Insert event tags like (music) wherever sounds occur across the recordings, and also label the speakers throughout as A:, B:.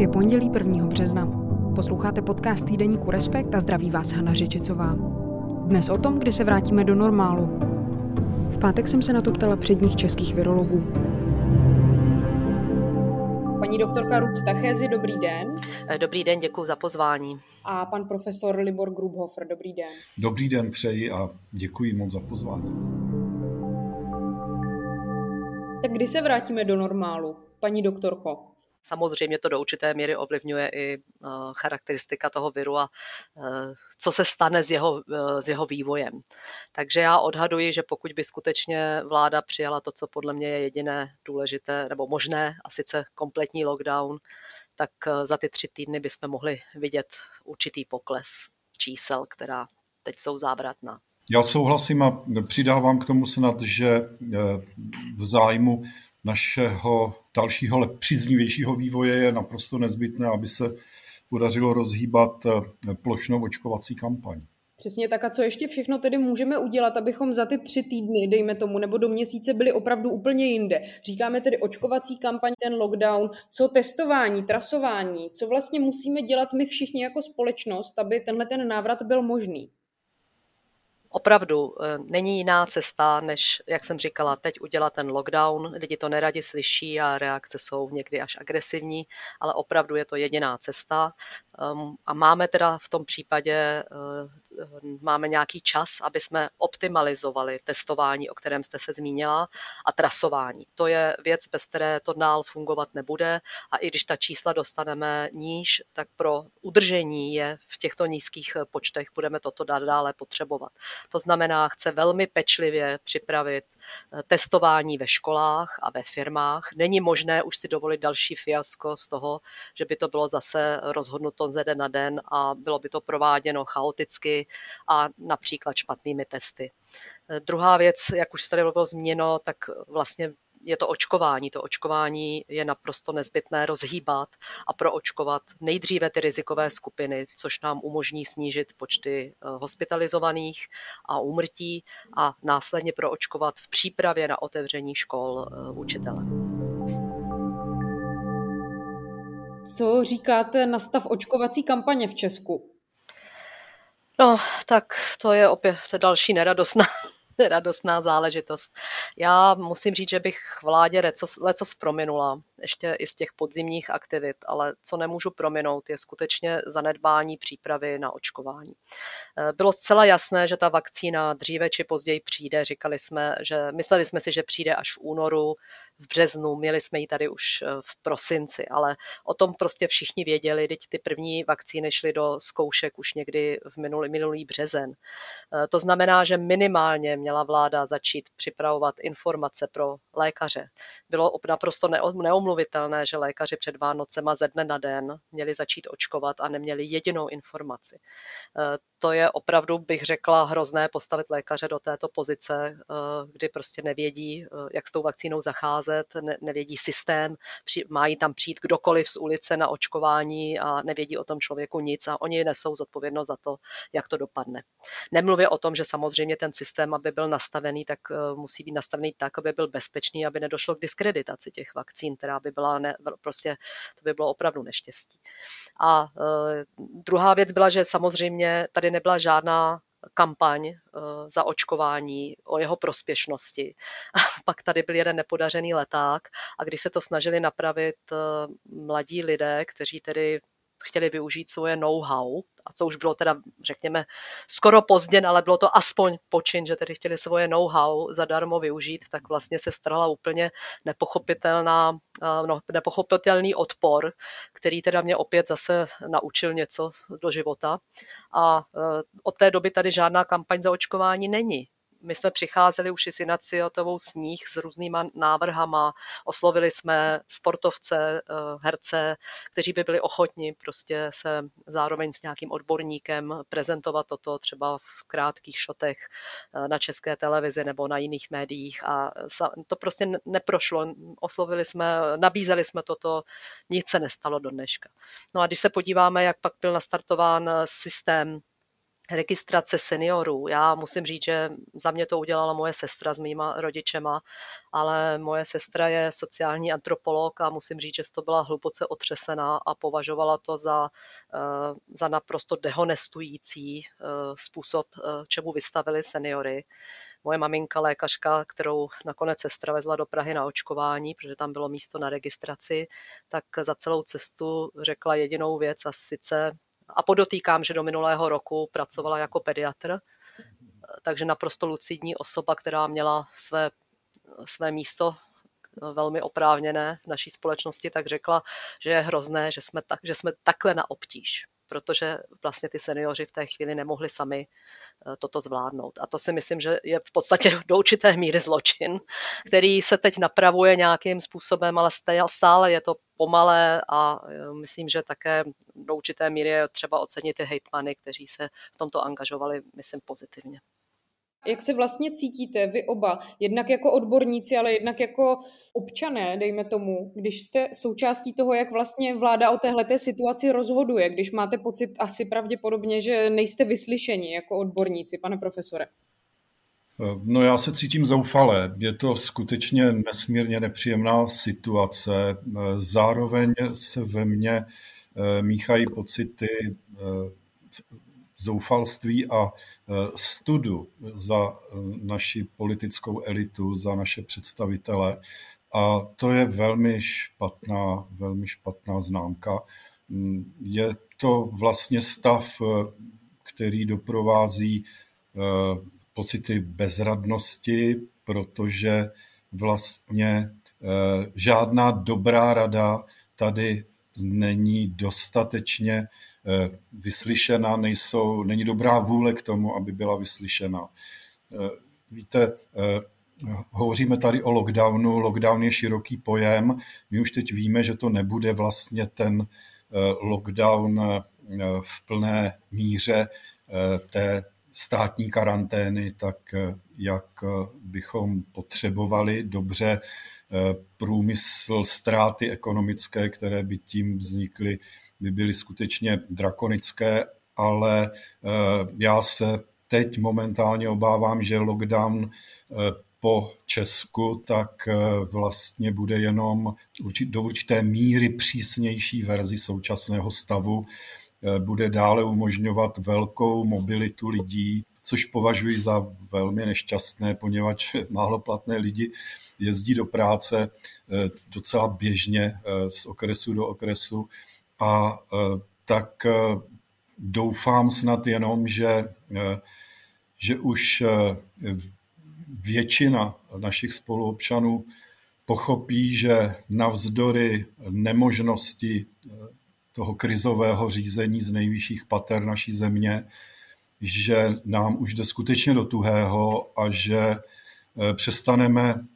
A: Je pondělí 1. března. Posloucháte podcast týdeníku Respekt a zdraví vás Hana Řečicová. Dnes o tom, kdy se vrátíme do normálu. V pátek jsem se na to ptala předních českých virologů. Paní doktorka Ruth Tachézy, dobrý den.
B: Dobrý den, děkuji za pozvání.
A: A pan profesor Libor Grubhofer, dobrý den.
C: Dobrý den přeji a děkuji moc za pozvání.
A: Tak kdy se vrátíme do normálu, paní doktorko?
B: Samozřejmě to do určité míry ovlivňuje i charakteristika toho viru a co se stane s jeho, s jeho vývojem. Takže já odhaduji, že pokud by skutečně vláda přijala to, co podle mě je jediné důležité nebo možné, a sice kompletní lockdown, tak za ty tři týdny bychom mohli vidět určitý pokles čísel, která teď jsou závratná.
C: Já souhlasím a přidávám k tomu snad, že v zájmu našeho dalšího příznivějšího vývoje je naprosto nezbytné, aby se podařilo rozhýbat eh, plošnou očkovací kampaň.
A: Přesně tak a co ještě všechno tedy můžeme udělat, abychom za ty tři týdny, dejme tomu, nebo do měsíce byli opravdu úplně jinde. Říkáme tedy očkovací kampaň, ten lockdown, co testování, trasování, co vlastně musíme dělat my všichni jako společnost, aby tenhle ten návrat byl možný
B: opravdu eh, není jiná cesta, než, jak jsem říkala, teď udělat ten lockdown. Lidi to neradi slyší a reakce jsou někdy až agresivní, ale opravdu je to jediná cesta. Ehm, a máme teda v tom případě eh, máme nějaký čas, aby jsme optimalizovali testování, o kterém jste se zmínila, a trasování. To je věc, bez které to dál fungovat nebude a i když ta čísla dostaneme níž, tak pro udržení je v těchto nízkých počtech budeme toto dále potřebovat. To znamená, chce velmi pečlivě připravit eh, testování ve školách a ve firmách. Není možné už si dovolit další fiasko z toho, že by to bylo zase rozhodnuto ze den na den a bylo by to prováděno chaoticky a například špatnými testy. Eh, druhá věc, jak už se tady bylo změno, tak vlastně je to očkování. To očkování je naprosto nezbytné rozhýbat a proočkovat nejdříve ty rizikové skupiny, což nám umožní snížit počty eh, hospitalizovaných a úmrtí a následně proočkovat v přípravě na otevření škol eh, učitele.
A: Co říkáte na stav očkovací kampaně v Česku?
B: No, tak to je opět další neradostná (laughs) radostná záležitost. Já musím říct, že bych vládě lecos, lecos prominula, ještě i z těch podzimních aktivit, ale co nemůžu prominout, je skutečně zanedbání přípravy na očkování. Eh, bylo zcela jasné, že ta vakcína dříve či později přijde. Říkali jsme, že mysleli jsme si, že přijde až v únoru, v březnu, měli jsme ji tady už eh, v prosinci, ale o tom prostě všichni věděli, teď ty první vakcíny šly do zkoušek už někdy v minulý, minulý březen. Eh, to znamená, že minimálně měla vláda začít připravovat informace pro lékaře. Bylo naprosto neomluvitelné, že lékaři před Vánocema ze dne na den měli začít očkovat a neměli jedinou informaci. Eh, to je opravdu, bych řekla, hrozné postavit lékaře do této pozice, kdy prostě nevědí, jak s tou vakcínou zacházet ne, nevědí systém, mají tam přijít kdokoliv z ulice na očkování a nevědí o tom člověku nic a oni nesou zodpovědnost za to, jak to dopadne. Nemluvě o tom, že samozřejmě ten systém, aby byl nastavený, tak uh, musí být nastavený tak, aby byl bezpečný, aby nedošlo k diskreditaci těch vakcín, která by byla ne, prostě, to by bylo opravdu neštěstí. A uh, druhá věc byla, že samozřejmě tady nebyla žádná kampaň eh, za očkování, o jeho prospěšnosti. Pak tady byl jeden nepodařený leták a když se to snažili napravit eh, mladí lidé, kteří tedy chtěli využít svoje know-how, a to už bylo teda, řekněme, skoro pozdě, ale bylo to aspoň počin, že tedy chtěli svoje know-how zadarmo využít, tak vlastně se strhla úplně nepochopitelná, eh, no, nepochopitelný odpor, který teda mě opět zase naučil něco do života. A eh, od té doby tady žádná kampaň za očkování není my jsme přicházeli už i s iniciativou sníh s různýma návrhama, oslovili jsme sportovce, eh, herce, kteří by byli ochotni prostě se zároveň s nějakým odborníkem prezentovat toto třeba v krátkých šotech eh, na české televizi nebo na jiných médiích a to prostě neprošlo. Oslovili jsme, nabízeli jsme toto, nic se nestalo do dneška. No a když se podíváme, jak pak byl nastartován systém registrace seniorů. Já musím říct, že za mě to udělala moje sestra s mýma rodičema, ale moje sestra je sociální antropolog a musím říct, že to byla hluboce otřesená a považovala to za, eh, za naprosto dehonestující eh, způsob, eh, čemu vystavili seniory. Moje maminka, lékařka, kterou nakonec sestra vezla do Prahy na očkování, protože tam bylo místo na registraci, tak za celou cestu řekla jedinou věc a sice a podotýkám, že do minulého roku pracovala jako pediatr, takže naprosto lucidní osoba, která měla své, své místo velmi oprávněné v naší společnosti, tak řekla, že je hrozné, že jsme, tak, že jsme takhle na obtíž protože vlastně ty seniori v té chvíli nemohli sami eh, toto zvládnout. A to si myslím, že je v podstatě (laughs) do určité míry zločin, který se teď napravuje nějakým způsobem, ale stále je to pomalé a eh, myslím, že také do určité míry je třeba ocenit ty hejtmany, kteří se v tomto angažovali, myslím, pozitivně.
A: Jak se vlastně cítíte vy oba, jednak jako odborníci, ale jednak jako občané, dejme tomu, když jste součástí toho, jak vlastně vláda o téhleté situaci rozhoduje, když máte pocit asi pravděpodobně, že nejste vyslyšeni jako odborníci, pane profesore?
C: No já se cítím zoufale. Je to skutečně nesmírně nepříjemná situace. Zároveň se ve mně eh, míchají pocity eh, zoufalství a e, studu za e, naši politickou elitu, za naše představitele. A to je velmi špatná, velmi špatná známka. Mm, je to vlastně stav, e, který doprovází pocity bezradnosti, protože vlastně žádná dobrá rada tady není dostatečně vyslyšena, nejsou, není dobrá vůle k tomu, aby byla vyslyšena. Eh, víte, eh, hovoříme tady o lockdownu, lockdown je široký pojem, my už teď víme, že to nebude vlastně ten lockdown v plné míře té státní karantény, tak jak bychom potřebovali. Dobře průmysl, ztráty ekonomické, které by tím vznikly, by byly skutečně drakonické, ale eh, já se teď momentálně obávám, že lockdown eh, po Česku, tak eh, vlastně bude jenom do určité míry přísnější verzi současného stavu. Bude dále umožňovat velkou mobilitu lidí, což považuji za velmi nešťastné, poněvadž (laughs) málo platné lidi jezdí do práce docela běžně z okresu do okresu a e, tak e, doufám snad jenom, že, e, že už většina našich spoluobčanů pochopí, že navzdory nemožnosti toho krizového řízení z nejvyšších pater naší země, že nám už jde skutečně do tuhého a že přestaneme,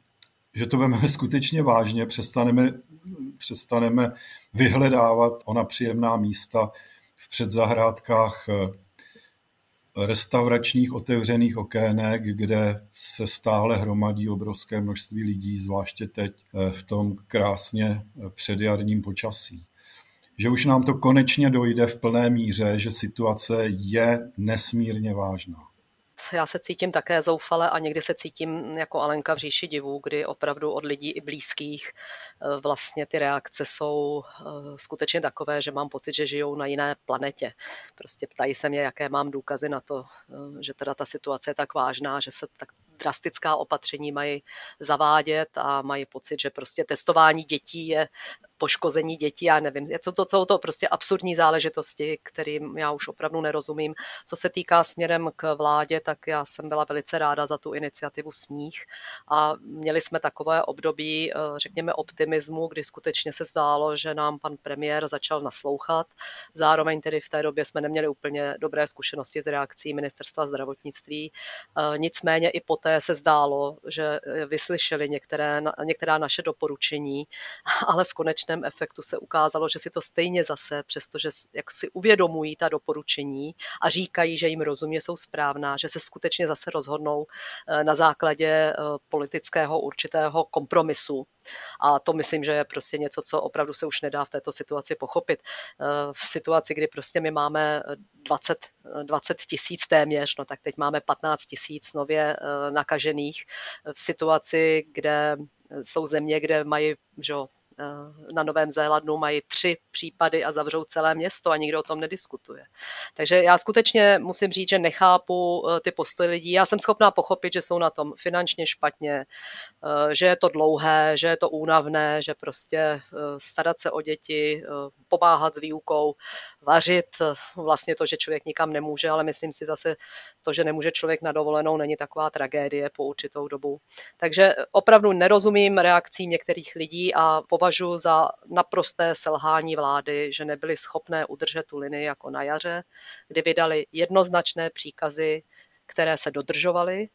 C: že to vezmeme (laughs) skutečně vážně, přestaneme přestaneme vyhledávat ona příjemná místa v předzahrádkách eh, restauračních otevřených okének, kde se stále hromadí obrovské množství lidí, zvláště teď eh, v tom krásně eh, předjarním počasí. Že už nám to konečně dojde v plné míře, že situace je nesmírně vážná
B: já se cítím také zoufale a někdy se cítím jako Alenka v říši divů, kdy opravdu od lidí i blízkých eh, vlastně ty reakce jsou eh, skutečně takové, že mám pocit, že žijou na jiné planetě. Prostě ptají se mě, jaké mám důkazy na to, eh, že teda ta situace je tak vážná, že se tak drastická opatření mají zavádět a mají pocit, že prostě testování dětí je poškození dětí, já nevím, co to, jsou to prostě absurdní záležitosti, kterým já už opravdu nerozumím. Co se týká směrem k vládě, tak já jsem byla velice ráda za tu iniciativu Sníh a měli jsme takové období, eh, řekněme, optimismu, kdy skutečně se zdálo, že nám pan premiér začal naslouchat. Zároveň tedy v té době jsme neměli úplně dobré zkušenosti s reakcí ministerstva zdravotnictví. Eh, nicméně i poté poté se zdálo, že vyslyšeli některé, některá naše doporučení, (laughs) ale v konečném efektu se ukázalo, že si to stejně zase, přestože jak si uvědomují ta doporučení a říkají, že jim rozumně jsou správná, že se skutečně zase rozhodnou na základě politického určitého kompromisu. A to myslím, že je prostě něco, co opravdu se už nedá v této situaci pochopit. V situaci, kdy prostě my máme 20, 20 tisíc téměř, no tak teď máme 15 tisíc nově eh, nakažených v situaci, kde jsou země, kde mají že, na Novém Zélandu mají tři případy a zavřou celé město a nikdo o tom nediskutuje. Takže já skutečně musím říct, že nechápu eh, ty postoje lidí. Já jsem schopná pochopit, že jsou na tom finančně špatně, eh, že je to dlouhé, že je to únavné, že prostě starat se o děti, pomáhat s výukou, vařit, vlastně to, že člověk nikam nemůže, ale myslím si zase to, že nemůže člověk na dovolenou, není taková tragédie po určitou dobu. Takže opravdu nerozumím reakcím některých lidí a považuji považuji za naprosté selhání vlády, že nebyly schopné udržet tu linii jako na jaře, kdy vydali jednoznačné příkazy, které se dodržovaly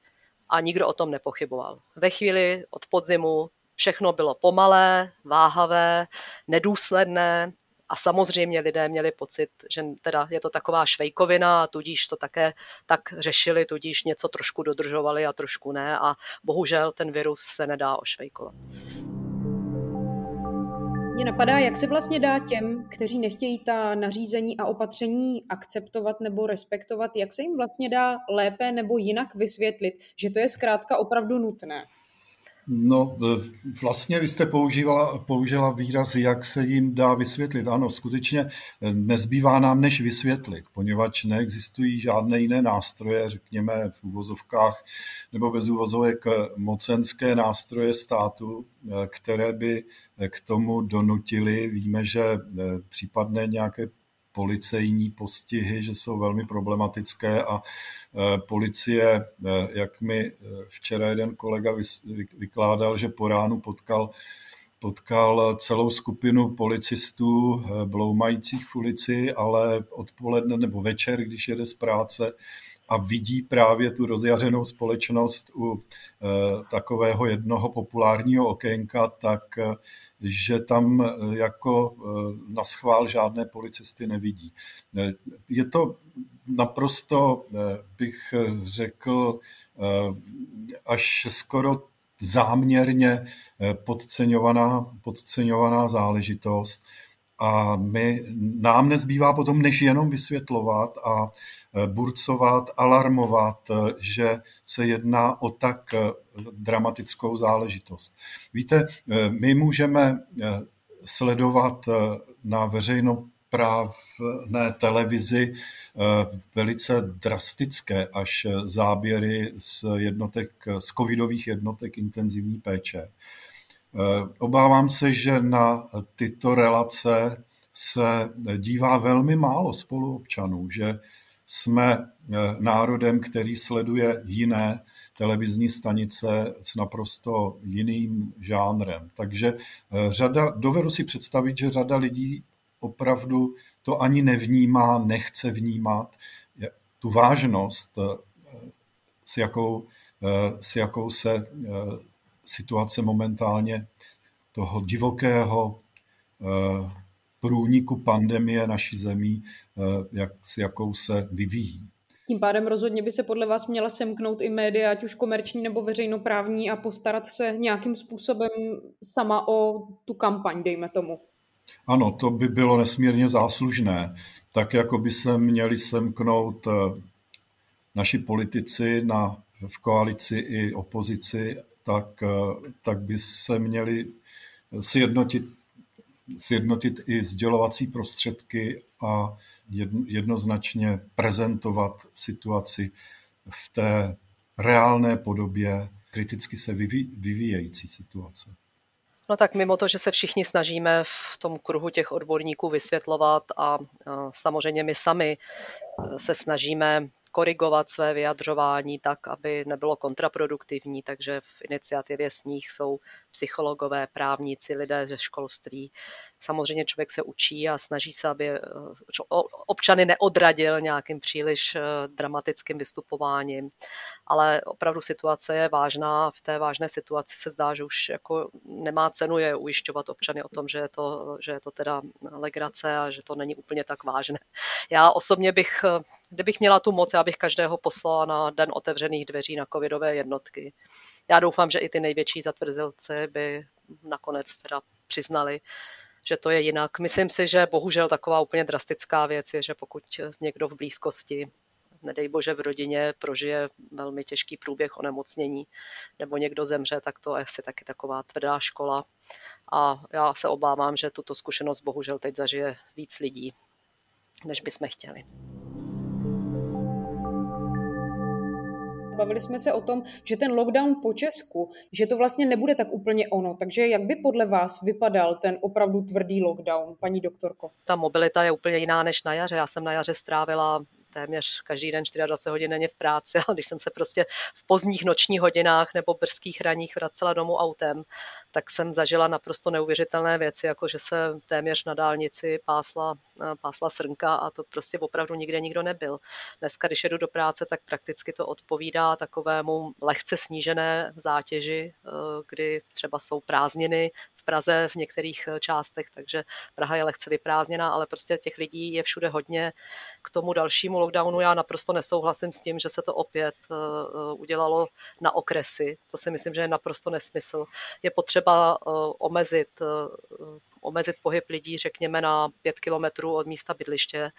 B: a nikdo o tom nepochyboval. Ve chvíli od podzimu všechno bylo pomalé, váhavé, nedůsledné a samozřejmě lidé měli pocit, že teda je to taková švejkovina a tudíž to také tak řešili, tudíž něco trošku dodržovali a trošku ne a bohužel ten virus se nedá ošvejkovat.
A: Mě napadá, jak se vlastně dá těm, kteří nechtějí ta nařízení a opatření akceptovat nebo respektovat, jak se jim vlastně dá lépe nebo jinak vysvětlit, že to je zkrátka opravdu nutné.
C: No, e, vlastně vy jste používala, použila výraz, jak se jim dá vysvětlit. Ano, skutečně e, nezbývá nám než vysvětlit, poněvadž neexistují žádné jiné nástroje, řekněme v úvozovkách nebo bez úvozovek e, mocenské nástroje státu, které by k tomu donutili. Víme, že případné nějaké policejní postihy, že jsou velmi problematické a e, policie, e, jak mi e, včera jeden kolega vykládal, že po ránu potkal potkal celou skupinu policistů bloumajících v ulici, ale odpoledne nebo večer, když jede z práce a vidí právě tu rozjařenou společnost u takového jednoho populárního okénka, tak že tam eh, jako eh, na schvál žádné policisty nevidí. Eh, je to naprosto, bych řekl, až skoro záměrně podceňovaná, podceňovaná záležitost. A my, nám nezbývá potom, než jenom vysvětlovat a burcovat, alarmovat, že se jedná o tak dramatickou záležitost. Víte, my můžeme sledovat na veřejnoprávné televizi velice drastické až záběry z jednotek, z covidových jednotek intenzivní péče. Obávám se, že na tyto relace se dívá velmi málo spoluobčanů, že jsme eh, národem, který sleduje jiné televizní stanice s naprosto jiným žánrem. Takže eh, řada, dovedu si představit, že řada lidí opravdu to ani nevnímá, nechce vnímat tu vážnost, eh, s jakou, s jakou se situace momentálně toho divokého průniku pandemie naší zemí, eh, jak, s jakou se vyvíjí.
A: Tím pádem rozhodně by se podle vás měla semknout i média, ať už komerční nebo veřejnoprávní, a postarat se nějakým způsobem sama o tu kampaň, dejme tomu.
C: Ano, to by bylo nesmírně záslužné. Tak jako by se měli semknout eh, naši politici na, v koalici i opozici, tak, eh, tak by se měli sjednotit sjednotit i sdělovací prostředky a jednoznačně prezentovat situaci v té reálné podobě kriticky se vyvíjející situace.
B: No tak mimo to, že se všichni snažíme v tom kruhu těch odborníků vysvětlovat a samozřejmě my sami se snažíme korigovat své vyjadřování tak, aby nebylo kontraproduktivní, takže v iniciativě s nich jsou psychologové, právníci, lidé ze školství. Samozřejmě člověk se učí a snaží se, aby eh, občany neodradil nějakým příliš eh, dramatickým vystupováním, ale opravdu situace je vážná. V té vážné situaci se zdá, že už jako nemá cenu je ujišťovat občany o tom, že je to, že je to teda legrace a že to není úplně tak vážné. Já osobně bych eh, kdybych měla tu moc, já bych každého poslala na den otevřených dveří na covidové jednotky. Já doufám, že i ty největší zatvrzilci by nakonec teda přiznali, že to je jinak. Myslím si, že bohužel taková úplně drastická věc je, že pokud někdo v blízkosti, nedej bože v rodině, prožije velmi těžký průběh onemocnění nebo někdo zemře, tak to je asi taky taková tvrdá škola. A já se obávám, že tuto zkušenost bohužel teď zažije víc lidí, než bychom chtěli.
A: Bavili jsme se o tom, že ten lockdown po Česku, že to vlastně nebude tak úplně ono. Takže jak by podle vás vypadal ten opravdu tvrdý lockdown, paní doktorko?
B: Ta mobilita je úplně jiná než na jaře. Já jsem na jaře strávila téměř každý den 24 hodin denně v práci, ale když jsem se prostě v pozdních nočních hodinách nebo brzkých raních vracela domů autem, tak jsem zažila naprosto neuvěřitelné věci, jako že se téměř na dálnici pásla, pásla srnka a to prostě opravdu nikde nikdo nebyl. Dneska, když jedu do práce, tak prakticky to odpovídá takovému lehce snížené zátěži, eh, kdy třeba jsou prázdniny Praze v některých částech, takže Praha je lehce vyprázdněná, ale prostě těch lidí je všude hodně. K tomu dalšímu lockdownu já naprosto nesouhlasím s tím, že se to opět eh, eh, udělalo na okresy. To si myslím, že je naprosto nesmysl. Je potřeba eh, omezit omezit pohyb lidí, řekněme, na pět kilometrů od místa bydliště.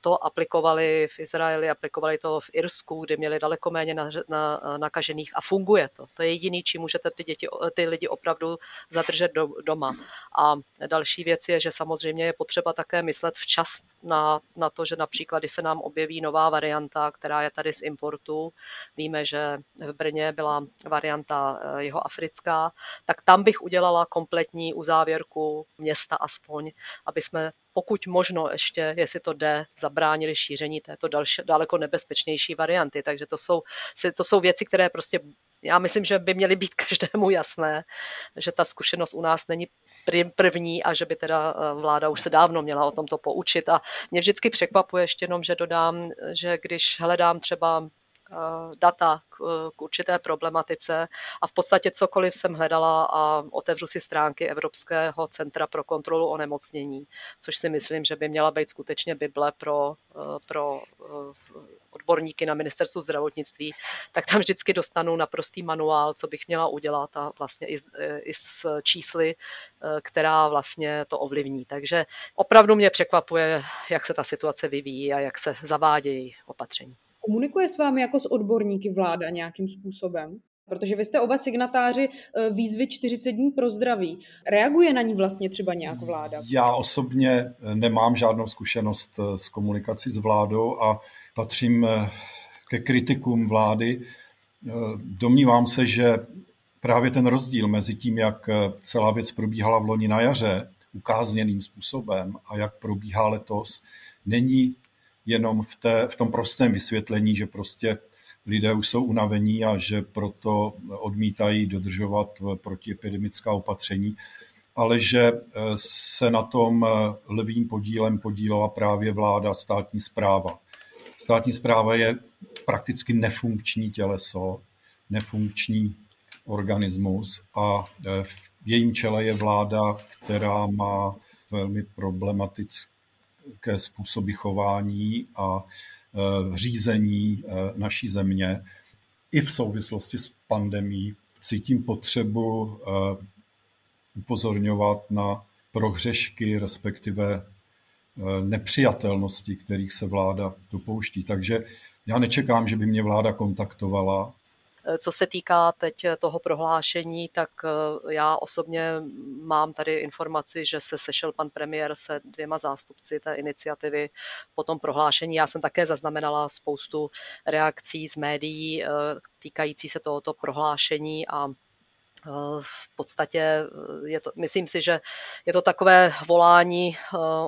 B: To aplikovali v Izraeli, aplikovali to v Irsku, kde měli daleko méně na, nakažených a funguje to. To je jediný, čím můžete ty, děti, ty lidi opravdu zadržet do, doma. A další věc je, že samozřejmě je potřeba také myslet včas na, na to, že například, když se nám objeví nová varianta, která je tady z importu, víme, že v Brně byla varianta eh, jeho africká, tak tam bych udělala kompletní uzávěrku města aspoň, aby jsme pokud možno ještě, jestli to jde, zabránili šíření této další, daleko nebezpečnější varianty. Takže to jsou, to jsou věci, které prostě já myslím, že by měly být (laughs) každému jasné, že ta zkušenost u nás není první a že by teda eh, vláda už se dávno měla o tomto poučit. A mě vždycky překvapuje ještě jenom, že dodám, že když hledám třeba data k, k určité problematice a v podstatě cokoliv jsem hledala a otevřu si stránky Evropského centra pro kontrolu onemocnění, což si myslím, že by měla být skutečně Bible pro, eh, pro eh, odborníky na ministerstvu zdravotnictví, tak tam vždycky dostanu naprostý manuál, co bych měla udělat a vlastně i, i s čísly, která vlastně to ovlivní. Takže opravdu mě překvapuje, jak se ta situace vyvíjí a jak se zavádějí opatření.
A: Komunikuje s vámi jako s odborníky vláda nějakým způsobem? Protože vy jste oba signatáři eh, výzvy 40 dní pro zdraví. Reaguje na ní vlastně třeba nějak vláda?
C: Já osobně eh, nemám žádnou zkušenost eh, s komunikací s vládou a patřím ke kritikům vlády. Domnívám se, že právě ten rozdíl mezi tím, jak celá věc probíhala v loni na jaře, ukázněným způsobem a jak probíhá letos, není jenom v, té, v tom prostém vysvětlení, že prostě lidé už jsou unavení a že proto odmítají dodržovat protiepidemická opatření, ale že eh, se na tom eh, levým podílem podílela právě vláda, státní zpráva. Státní zpráva je prakticky nefunkční těleso, nefunkční organismus a eh, v jejím čele je vláda, která má velmi problematické ke způsoby chování a e, řízení e, naší země. I v souvislosti s pandemí cítím potřebu e, upozorňovat na prohřešky, respektive nepřijatelnosti, kterých se vláda dopouští. Takže já nečekám, že by mě vláda kontaktovala
B: Eh, co se týká teď eh, toho prohlášení, tak eh, já osobně mám tady informaci, že se sešel pan premiér se dvěma zástupci té iniciativy po tom prohlášení. Já jsem také zaznamenala spoustu reakcí z médií týkající se tohoto prohlášení a v podstatě je to, myslím si, že je to takové volání,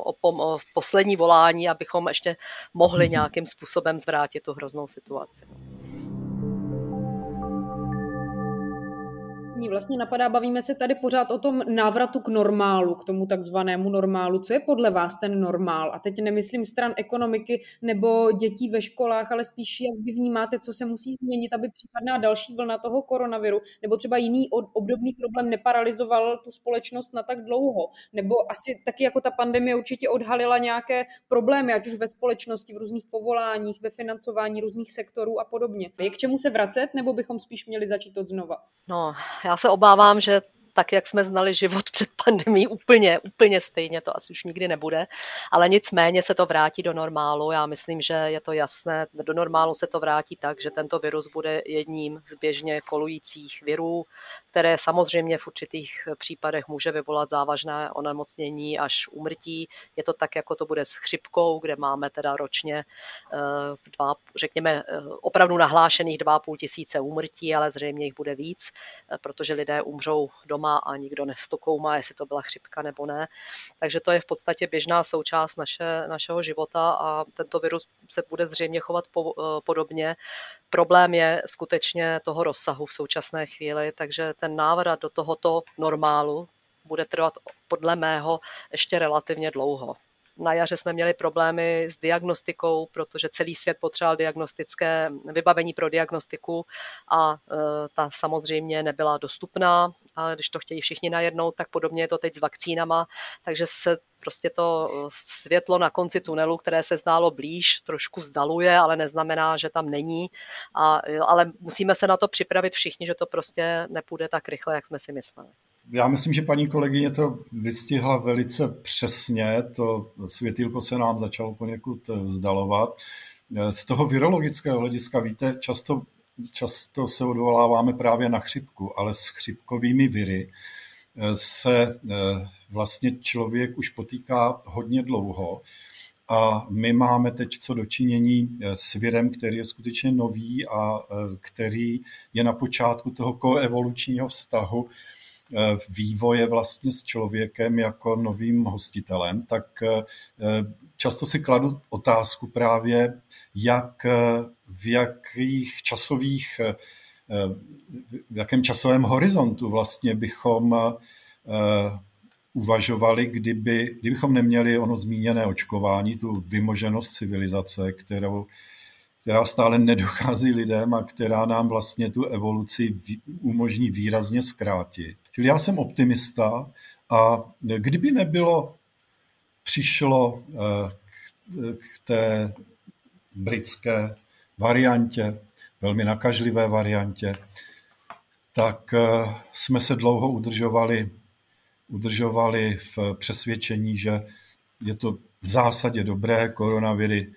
B: o pom, o poslední volání, abychom ještě mohli mhm. nějakým způsobem zvrátit tu hroznou situaci.
A: Mě vlastně napadá, bavíme se tady pořád o tom návratu k normálu, k tomu takzvanému normálu. Co je podle vás ten normál? A teď nemyslím stran ekonomiky nebo dětí ve školách, ale spíš jak vy vnímáte, co se musí změnit, aby případná další vlna toho koronaviru nebo třeba jiný obdobný problém neparalizoval tu společnost na tak dlouho. Nebo asi taky jako ta pandemie určitě odhalila nějaké problémy, ať už ve společnosti, v různých povoláních, ve financování různých sektorů a podobně. Je k čemu se vracet, nebo bychom spíš měli začít od znova?
B: No, já se obávám, že tak, jak jsme znali život před pandemí, úplně, úplně stejně to asi už nikdy nebude, ale nicméně se to vrátí do normálu. Já myslím, že je to jasné, do normálu se to vrátí tak, že tento virus bude jedním z běžně kolujících virů, které samozřejmě v určitých případech může vyvolat závažné onemocnění až umrtí. Je to tak, jako to bude s chřipkou, kde máme teda ročně eh, dva, řekněme, eh, opravdu nahlášených 2,5 tisíce úmrtí, ale zřejmě jich bude víc, eh, protože lidé umřou doma doma a nikdo nestokoumá, jestli to byla chřipka nebo ne. Takže to je v podstatě běžná součást naše, našeho života a tento virus se bude zřejmě chovat po, eh, podobně. Problém je skutečně toho rozsahu v současné chvíli, takže ten návrat do tohoto normálu bude trvat podle mého ještě relativně dlouho. Na jaře jsme měli problémy s diagnostikou, protože celý svět potřeboval diagnostické vybavení pro diagnostiku a e, ta samozřejmě nebyla dostupná. A když to chtějí všichni najednou, tak podobně je to teď s vakcínama, takže se prostě to e, světlo na konci tunelu, které se zdálo blíž, trošku zdaluje, ale neznamená, že tam není. A, e, ale musíme se na to připravit všichni, že to prostě nepůjde tak rychle, jak jsme si mysleli.
C: Já myslím, že paní kolegyně to vystihla velice přesně. To světilko se nám začalo poněkud vzdalovat. Z toho virologického hlediska, víte, často, často se odvoláváme právě na chřipku, ale s chřipkovými viry se eh, vlastně člověk už potýká hodně dlouho. A my máme teď co dočinění eh, s virem, který je skutečně nový a eh, který je na počátku toho koevolučního vztahu Eh, vývoje vlastně s člověkem jako novým hostitelem, tak eh, často si kladu otázku právě, jak v jakých časových, eh, v jakém časovém horizontu vlastně bychom uvažovali, kdyby, kdybychom neměli ono zmíněné očkování, tu vymoženost civilizace, kterou, která stále nedochází lidem a která nám vlastně tu evoluci umožní výrazně zkrátit. Čili já jsem optimista a kdyby nebylo přišlo eh, k té britské variantě, velmi nakažlivé variantě, tak eh, jsme se dlouho udržovali, udržovali v přesvědčení, že je to v zásadě dobré, koronaviry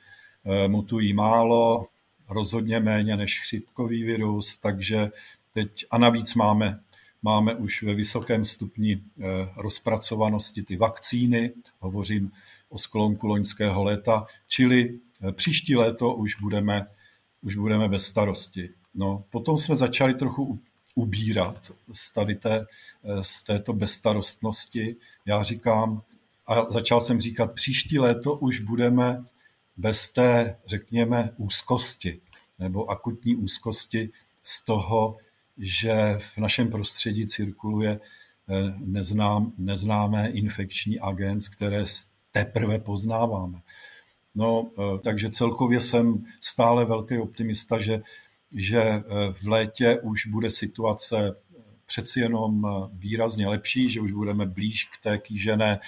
C: eh, mutují málo, rozhodně méně než chřipkový virus, takže teď a navíc máme Máme už ve vysokém stupni eh, rozpracovanosti ty vakcíny, hovořím o sklonku loňského léta, čili eh, příští léto už budeme, už budeme bez starosti. No, potom jsme začali trochu ubírat z, tady té, eh, z této bezstarostnosti. Já říkám, a začal jsem říkat, příští léto už budeme bez té, řekněme, úzkosti nebo akutní úzkosti z toho, že v našem prostředí cirkuluje eh, neznám, neznámé infekční agent, které teprve poznáváme. No, eh, takže celkově jsem stále velký optimista, že, že eh, v létě už bude situace přeci jenom výrazně lepší, že už budeme blíž k té kýžené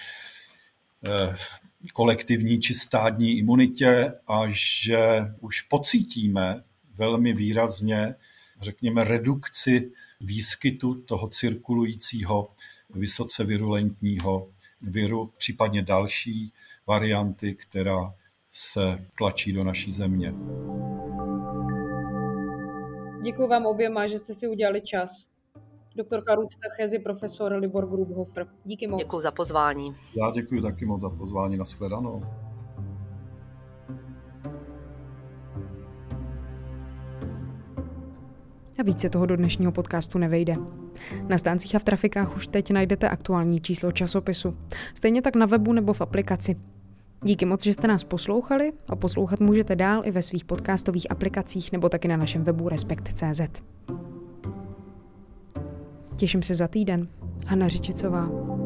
C: kolektivní či stádní imunitě a že už pocítíme velmi výrazně řekněme, redukci výskytu toho cirkulujícího vysoce virulentního viru, případně další varianty, která se tlačí do naší země.
A: Děkuji vám oběma, že jste si udělali čas. Doktorka Ruth Tachezi, profesor Libor Grubhofer. Díky moc.
B: Děkuji za pozvání.
C: Já děkuji taky moc za pozvání. Naschledanou.
D: A více toho do dnešního podcastu nevejde. Na stáncích a v trafikách už teď najdete aktuální číslo časopisu. Stejně tak na webu nebo v aplikaci. Díky moc, že jste nás poslouchali a poslouchat můžete dál i ve svých podcastových aplikacích nebo taky na našem webu respekt.cz. Těším se za týden. Hanna Řičicová.